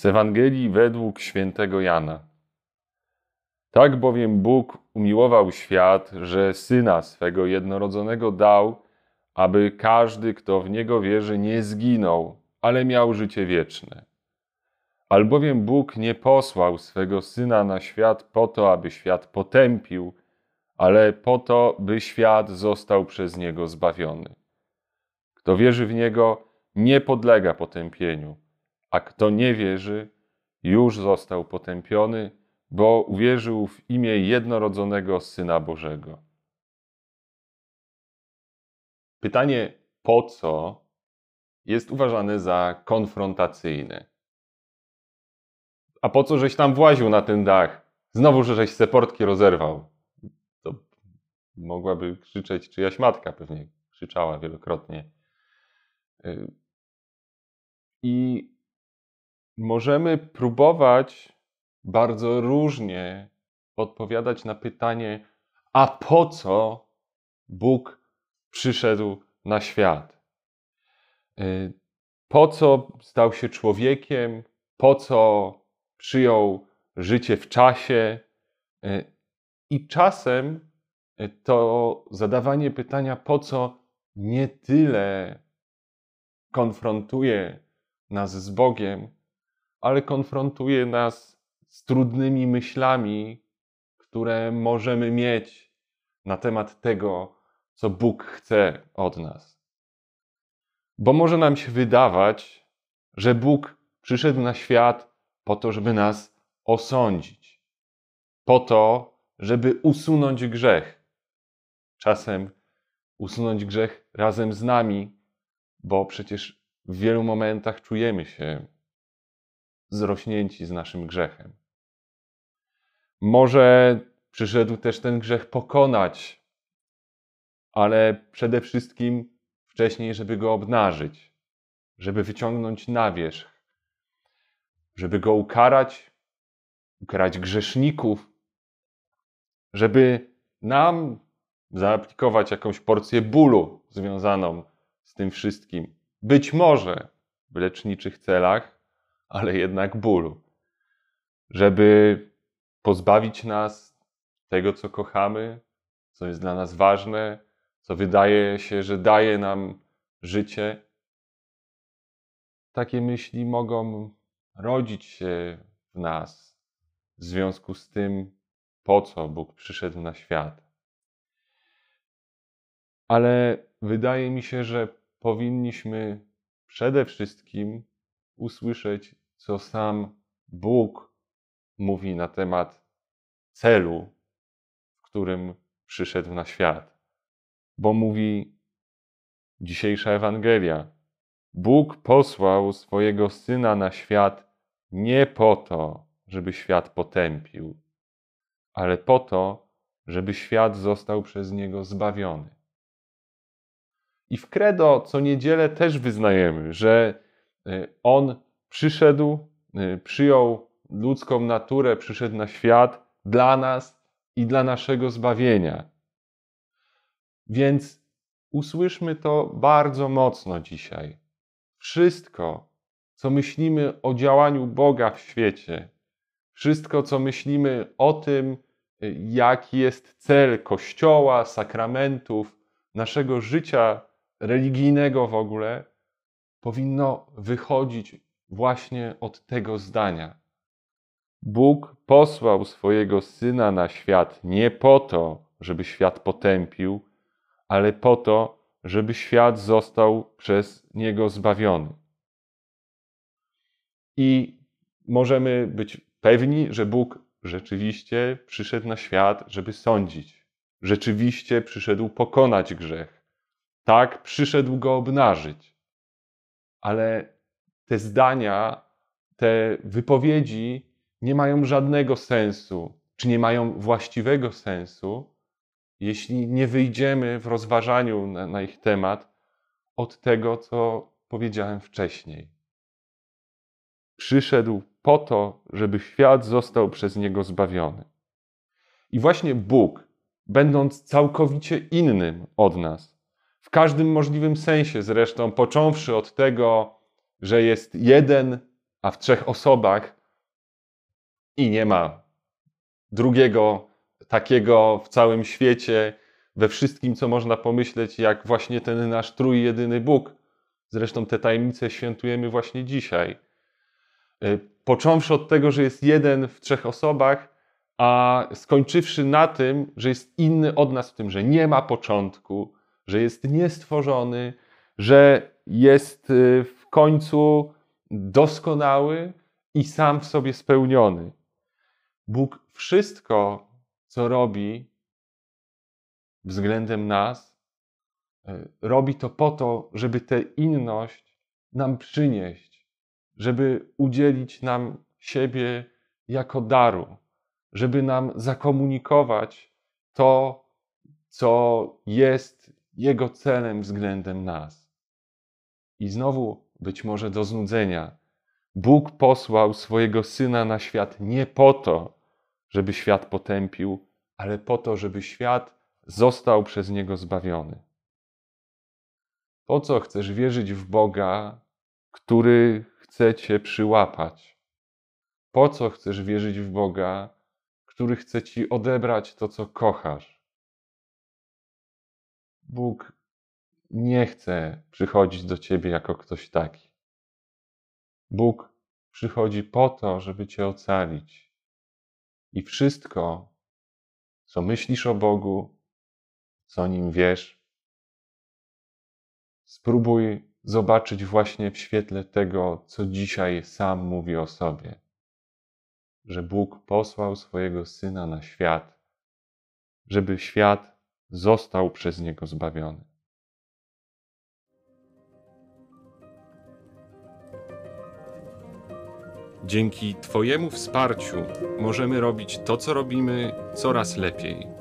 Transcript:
Z Ewangelii według świętego Jana. Tak bowiem Bóg umiłował świat, że syna swego jednorodzonego dał, aby każdy, kto w niego wierzy, nie zginął, ale miał życie wieczne. Albowiem Bóg nie posłał swego syna na świat po to, aby świat potępił, ale po to, by świat został przez niego zbawiony. Kto wierzy w niego, nie podlega potępieniu a kto nie wierzy, już został potępiony, bo uwierzył w imię jednorodzonego Syna Bożego. Pytanie po co jest uważane za konfrontacyjne. A po co żeś tam właził na ten dach? Znowu, że żeś se portki rozerwał. To mogłaby krzyczeć czyjaś matka, pewnie krzyczała wielokrotnie. Y, I możemy próbować bardzo różnie odpowiadać na pytanie, a po co Bóg przyszedł na świat? Y, po co stał się człowiekiem? Po co przyjął życie w czasie? Y, I czasem y, to zadawanie pytania, po co nie tyle konfrontuje nas z Bogiem, ale konfrontuje nas z trudnymi myślami, które możemy mieć na temat tego, co Bóg chce od nas. Bo może nam się wydawać, że Bóg przyszedł na świat po to, żeby nas osądzić, po to, żeby usunąć grzech. Czasem usunąć grzech razem z nami, bo przecież w wielu momentach czujemy się zrośnięci z naszym grzechem. Może przyszedł też ten grzech pokonać, ale przede wszystkim wcześniej, żeby go obnażyć, żeby wyciągnąć na wierzch, żeby go ukarać, ukarać grzeszników, żeby nam zaaplikować jakąś porcję bólu związaną z tym wszystkim. Być może w leczniczych celach, ale jednak bólu. Żeby pozbawić nas tego, co kochamy, co jest dla nas ważne, co wydaje się, że daje nam życie. Takie myśli mogą rodzić się w nas w związku z tym, po co Bóg przyszedł na świat. Ale wydaje mi się, że powinniśmy przede wszystkim usłyszeć co sam Bóg mówi na temat celu, w którym przyszedł na świat. Bo mówi dzisiejsza Ewangelia: Bóg posłał swojego syna na świat nie po to, żeby świat potępił, ale po to, żeby świat został przez niego zbawiony. I w credo co niedzielę też wyznajemy, że y, on przyszedł, y, przyjął ludzką naturę, przyszedł na świat dla nas i dla naszego zbawienia. Więc usłyszmy to bardzo mocno dzisiaj. Wszystko, co myślimy o działaniu Boga w świecie, wszystko, co myślimy o tym, y, jaki jest cel Kościoła, sakramentów, naszego życia religijnego w ogóle, powinno wychodzić właśnie od tego zdania. Bóg posłał swojego syna na świat nie po to, żeby świat potępił, ale po to, żeby świat został przez niego zbawiony. I możemy być pewni, że Bóg rzeczywiście przyszedł na świat, żeby sądzić. Rzeczywiście przyszedł pokonać grzech. Tak, przyszedł go obnażyć. Ale te zdania, te wypowiedzi nie mają żadnego sensu, czy nie mają właściwego sensu, jeśli nie wyjdziemy w rozważaniu na, na ich temat od tego, co powiedziałem wcześniej. Przyszedł po to, żeby świat został przez niego zbawiony. I właśnie Bóg, będąc całkowicie innym od nas, w każdym możliwym sensie zresztą, począwszy od tego, że jest jeden a w trzech osobach i nie ma drugiego takiego w całym świecie, we wszystkim, co można pomyśleć, jak właśnie ten nasz trójjedyny Bóg. Zresztą te tajemnice świętujemy właśnie dzisiaj. Y, Począwszy od tego, że jest jeden w trzech osobach, a skończywszy na tym, że jest inny od nas w tym, że nie ma początku, że jest niestworzony, że jest y, w końcu doskonały i sam w sobie spełniony. Bóg wszystko, co robi względem nas, y, robi to po to, żeby tę inność nam przynieść, żeby udzielić nam siebie jako daru, żeby nam zakomunikować to, co jest Jego celem względem nas. I znowu, być może do znudzenia, Bóg posłał swojego syna na świat nie po to, żeby świat potępił, ale po to, żeby świat został przez niego zbawiony. Po co chcesz wierzyć w Boga, który chce cię przyłapać? Po co chcesz wierzyć w Boga, który chce ci odebrać to, co kochasz? Bóg nie chce przychodzić do ciebie jako ktoś taki. Bóg przychodzi po to, żeby cię ocalić. I wszystko, co myślisz o Bogu, co nim wiesz, spróbuj zobaczyć właśnie w świetle tego, co dzisiaj sam mówi o sobie. Że Bóg posłał swojego syna na świat, żeby świat został przez niego zbawiony. Dzięki Twojemu wsparciu możemy robić to, co robimy, coraz lepiej.